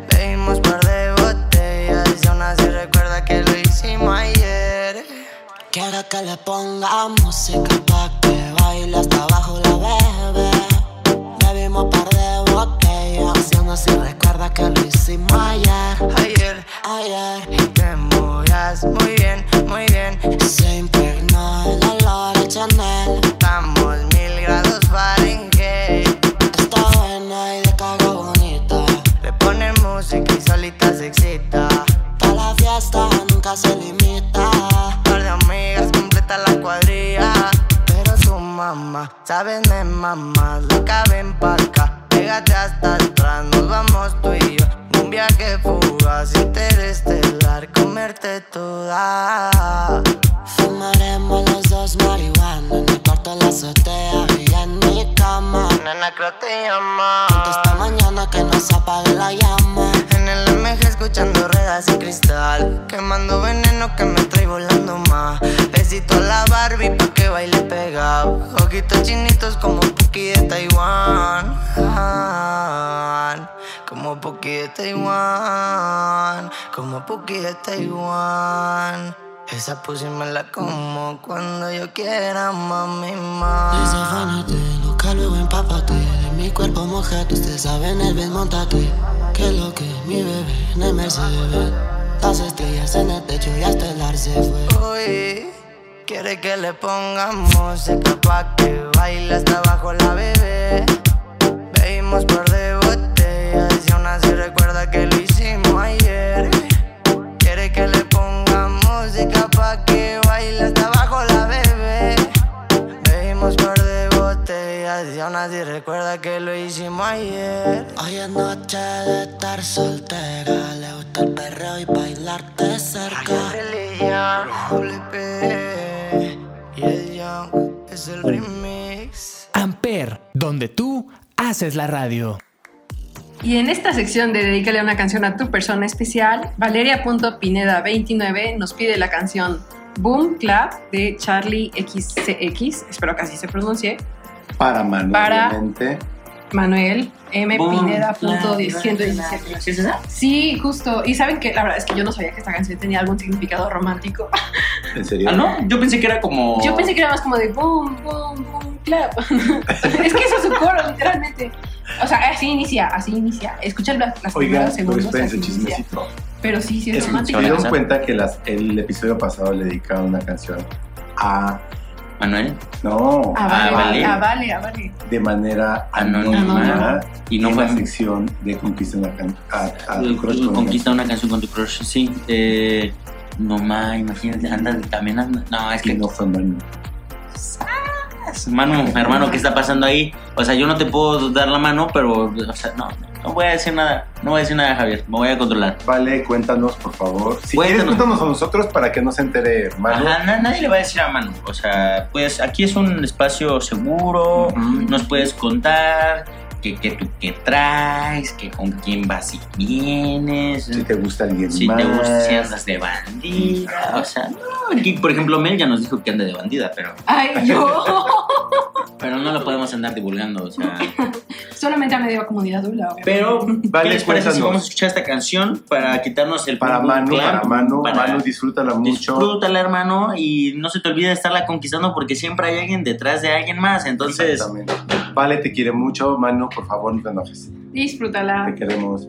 Bebimos par de botellas y aún así recuerda que lo hicimos ayer. Quiere que le ponga música pa' que baile hasta abajo la bebé. Aún así recuerda que lo hicimos ayer. Ayer, Ayer te muras muy bien, muy bien. se impregnó el olor a Chanel. Estamos mil grados Fahrenheit. Está buena y de cago bonita. Le pone música y solita se excita. Pa' la fiesta nunca se limita. Par de amigas completa la cuadrilla. Pero su mamá, saben de mamá, loca ven pa' acá. Pégate hasta atrás, nos vamos tú y yo. Un viaje fugaz, interestelar, comerte toda. Fumaremos los dos marihuana en el cuarto de la azotea y en mi cama. Nena, creo te llama. Esta mañana que no se apague la llama. En el MG escuchando ruedas y cristal. Quemando veneno que me trae volando más. Besito a la Barbie pa' que baile pegado. Ojitos chinitos como Puki de Taiwán. Como Puki de Taiwán. Como Puki de Taiwán. Esa pussy me la como cuando yo quiera, mami, más. Desafánate, loca, luego empápate. De mi cuerpo mojate, ustedes saben el bien, montate. Que lo que mi bebé en el Mercedes. Las estrellas en el techo y hasta el ar se fue. Uy, quiere que le ponga música pa' que baile hasta abajo la bebé. Bebimos par así recuerda que lo hicimos ayer. Hoy es noche de estar soltera. Le gusta el perreo y bailarte cerca. Y el Young es el remix. Amper, donde tú haces la radio. Y en esta sección de Dedícale una canción a tu persona especial, Valeria.pineda29 nos pide la canción Boom Clap de Charlie XCX, espero que así se pronuncie, Para Manuel, Para- obviamente. Manuel M. Boom, Pineda clap, punto 117. ¿Sí es esa? Sí, justo. Y saben que la verdad es que yo no sabía que esta canción tenía algún significado romántico. ¿En serio? Ah, no, yo pensé que era como. Yo pensé que era más como de boom, boom, boom, clap. es que eso es su coro, literalmente. O sea, así inicia, así inicia. Escuchan las, las Oigan, primeros pero segundos. inicia. chismecito. Pero sí, sí es Es- romántico. ¿Se dieron cuenta que las, el episodio pasado le dedicaron una canción a. Manuel. No, Ah, Ah, vale, vale. ah, vale, ah, vale. de manera Anónima. anónima. Y no en fue. la sección de Conquista una can- a, a tu crush con una Conquista una canción con tu crush, sí. Eh, no más, imagínate, anda, también anda. No, es que que no fue Manu. Manu, hermano, ¿qué está pasando ahí? O sea, yo no te puedo dar la mano, pero, o sea, no, no voy a decir nada. No voy a decir nada, Javier. Me voy a controlar. Vale, cuéntanos, por favor. Si quieres, Cuéntanos. cuéntanos a nosotros para que no se entere Manu. Ajá, na- nadie le va a decir a Manu. O sea, pues aquí es un espacio seguro. Nos puedes contar que, que tú qué traes, que con quién vas y vienes. Si te gusta alguien Si más. te gusta, si andas de bandida. O sea, no. Aquí, por ejemplo, Mel ya nos dijo que anda de bandida, pero. Ay, yo. Pero no lo podemos andar divulgando, o sea. Solamente a medio comunidad dula, obviamente. Pero, Vale, ¿qué les parece si vamos a escuchar esta canción para quitarnos el Para Manu, Clan? para Manu, Para- Manu, disfrútala mucho. Disfrútala, hermano, y no se te olvide de estarla conquistando porque siempre hay alguien detrás de alguien más. Entonces, Exactamente. Vale, te quiere mucho, Manu, por favor, no te enojes. Disfrútala. Te queremos.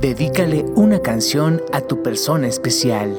Dedícale una canción a tu persona especial.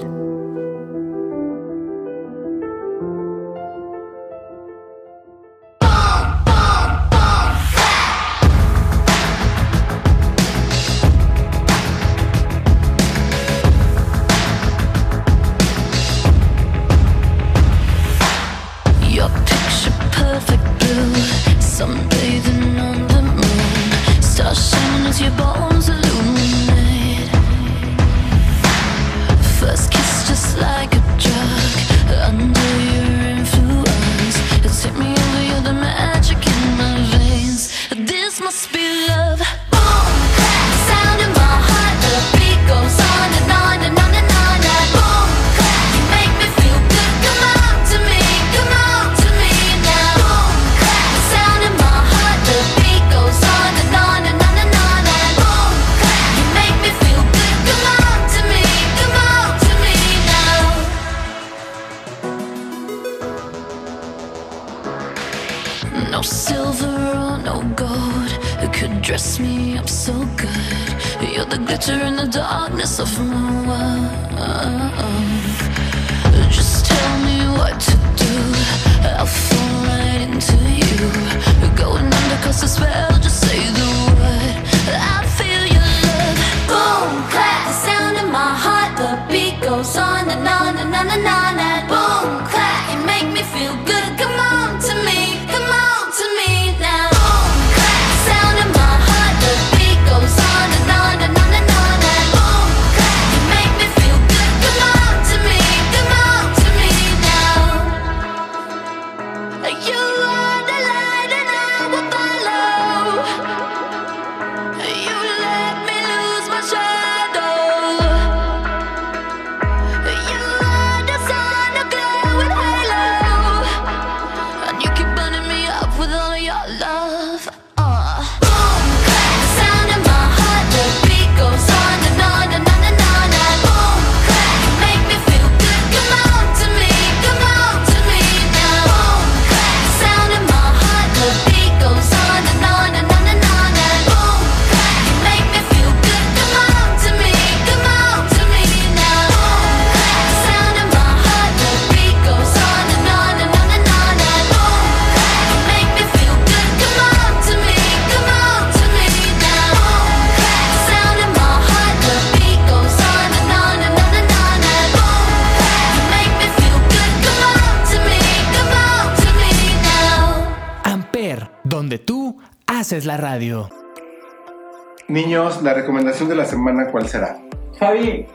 La recomendación de la semana, ¿cuál será? Javi,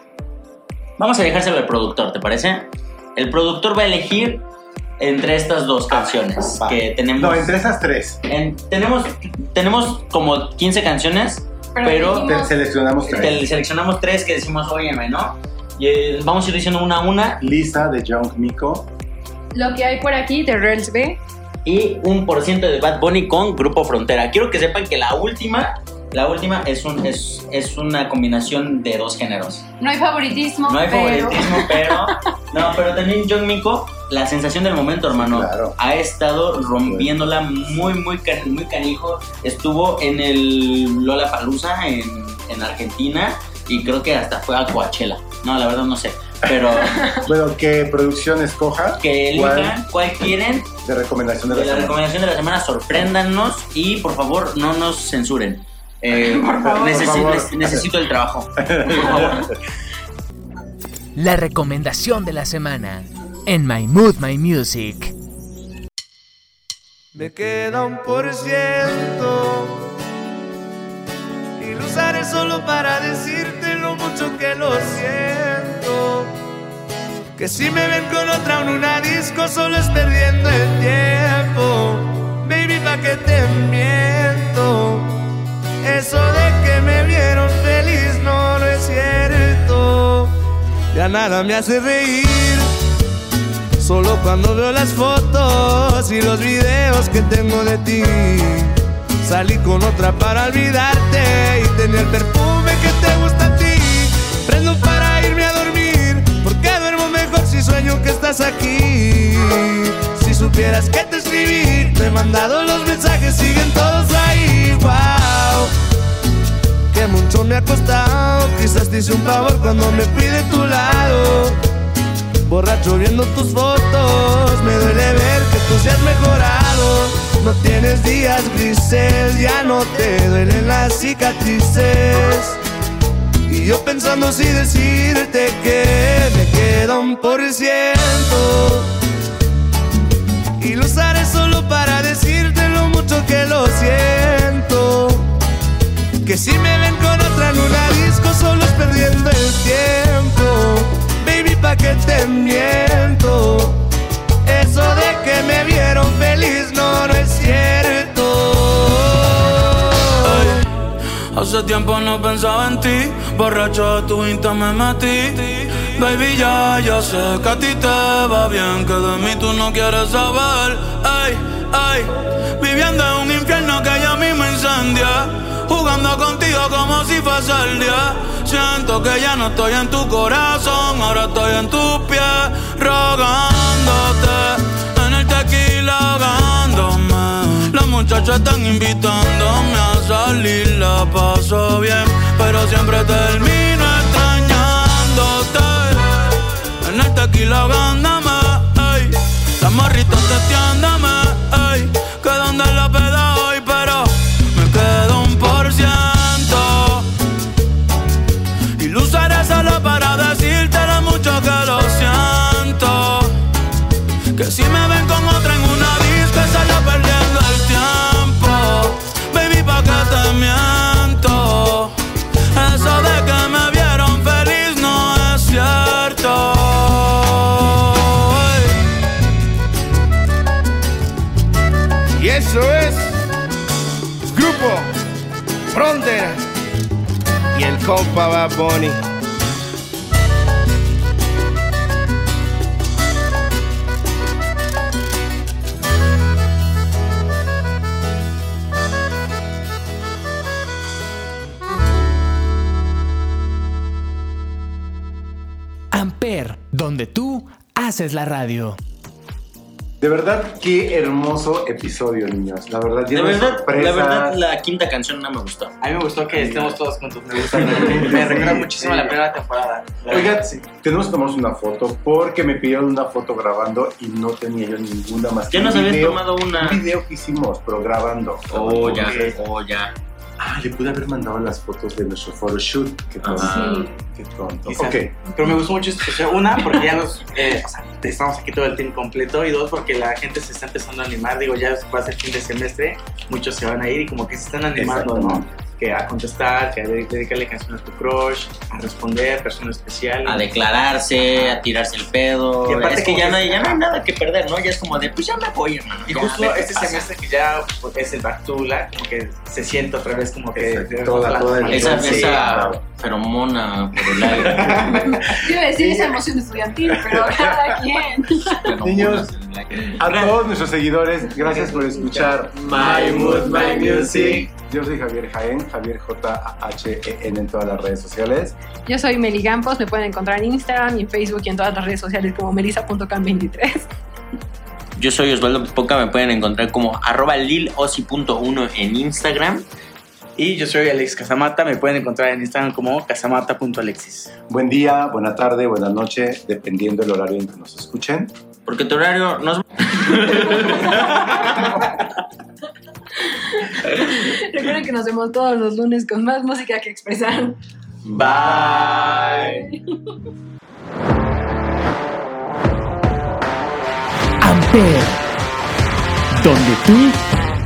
vamos a dejárselo al productor, ¿te parece? El productor va a elegir entre estas dos canciones Va. que tenemos. No, entre esas tres. en- tenemos, tenemos como 15 canciones, Pero pero, dijimos- seleccionamos tres. te- seleccionamos tres que decimos, óyeme, ¿no? Y eh, vamos a ir diciendo una a una Lisa de Young Miko. Lo que hay por aquí de Reels B. y un por ciento de Bad Bunny con Grupo Frontera. Quiero que sepan que la última, la última es, un, es, es una combinación de dos géneros. No hay favoritismo. No hay pero- favoritismo, pero. No, pero también John Miko, la sensación del momento, hermano. Claro. Ha estado rompiéndola muy, muy, muy canijo. Estuvo en el Lola Palusa en, en Argentina y creo que hasta fue a Coachella. No, la verdad no sé. Pero Bueno, ¿qué producción escoja? que elijan cuál quieren. De recomendación de De la la semana. recomendación de la semana, sorpréndanos y por favor no nos censuren. Eh, Por favor. nec- necesito el trabajo. Por favor. La recomendación de la semana en My Mood My Music. Me queda un por ciento y lo usaré solo para decirte lo mucho que lo siento. Que si me ven con otra en una disco solo es perdiendo el tiempo. Baby, pa' que te miento. Eso de que me vieron feliz no, no es cierto. Ya nada me hace reír. Solo cuando veo las fotos y los videos que tengo de ti. Salí con otra para olvidarte y tener el perfume que te gusta a ti. Prendo para irme a dormir, porque duermo mejor si sueño que estás aquí. Si supieras que te escribí, te he mandado los mensajes, siguen todos ahí. Wow, que mucho me ha costado. Quizás te hice un favor cuando me fui de tu lado. Borracho viendo tus fotos, me duele ver que tú seas mejorado. No tienes días grises, ya no te duelen las cicatrices. Y yo pensando si decirte que me queda un por ciento. Si me ven con otra en una disco, solo es perdiendo el tiempo. Baby, pa' que te miento. Eso de que me vieron feliz no, no es cierto. Hace tiempo no pensaba en ti, borracho de tu insta me metí. Baby, ya, ya sé que a ti te va bien, que de mí tú no quieres saber. Ay, ay, viviendo en un infierno que ya mismo incendia. Contigo como si fuese el día. Siento que ya no estoy en tu corazón, ahora estoy en tus pies, rogándote. En el tequila ahogándome. Las muchachas están invitándome a salir, la paso bien, pero siempre termino extrañándote. En el tequila ahogándome, ey. Las morritas testeándome, ey. Que donde la peda compa Bad. Amper, donde tú haces la radio. De verdad, qué hermoso episodio, niños. La verdad, La lleno de verdad, la verdad, la quinta canción no me gustó. A mí me gustó que estemos todos juntos. Me gusta. Me recuerda muchísimo a la primera temporada. Oigan, sí. tenemos que tomarnos una foto porque me pidieron una foto grabando y no tenía yo ninguna más. que Ya nos habías tomado una. Un video que hicimos, pero grabando. Oh, ya, oh, ya. Ah, le pude haber mandado las fotos de nuestro photoshoot. Qué tonto. Ajá. Qué tonto. Quizá. Ok. Pero me gustó mucho esta sección. Una, porque ya nos. eh, o sea, estamos aquí todo el team completo. Y dos, porque la gente se está empezando a animar. Digo, ya va a ser fin de semestre. Muchos se van a ir y como que se están animando, ¿no? Que a contestar, que a de- dedicarle canciones a tu crush, a responder, persona especial. A declararse, a tirarse el pedo. Y aparte es que ya que- no, hay, ya no hay nada que perder, ¿no? Ya es como de, pues ya me voy, hermano. Y ya, justo este semestre que ya pues, es el Back to Black, como que se siente otra vez como que Toda- la toda el- normalidad. Esa, Sí, esa claro. Feromona por el aire. Yo iba a decir esa emoción estudiantil, pero cada quien. Niños. A todos nuestros seguidores, gracias por escuchar My Mood, My Music. Yo soy Javier Jaén, Javier J-H-E-N en todas las redes sociales. Yo soy Meli Campos, me pueden encontrar en Instagram y en Facebook y en todas las redes sociales como melissa.cam23. Yo soy Osvaldo Poca, me pueden encontrar como arroba lilosi.1 en Instagram. Y yo soy Alex Casamata, me pueden encontrar en Instagram como casamata.alexis. Buen día, buena tarde, buena noche, dependiendo del horario en que nos escuchen. Porque tu horario nos... Recuerden que nos vemos todos los lunes con más música que expresar. Bye. Amper, donde tú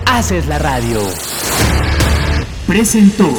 haces la radio. Presentó.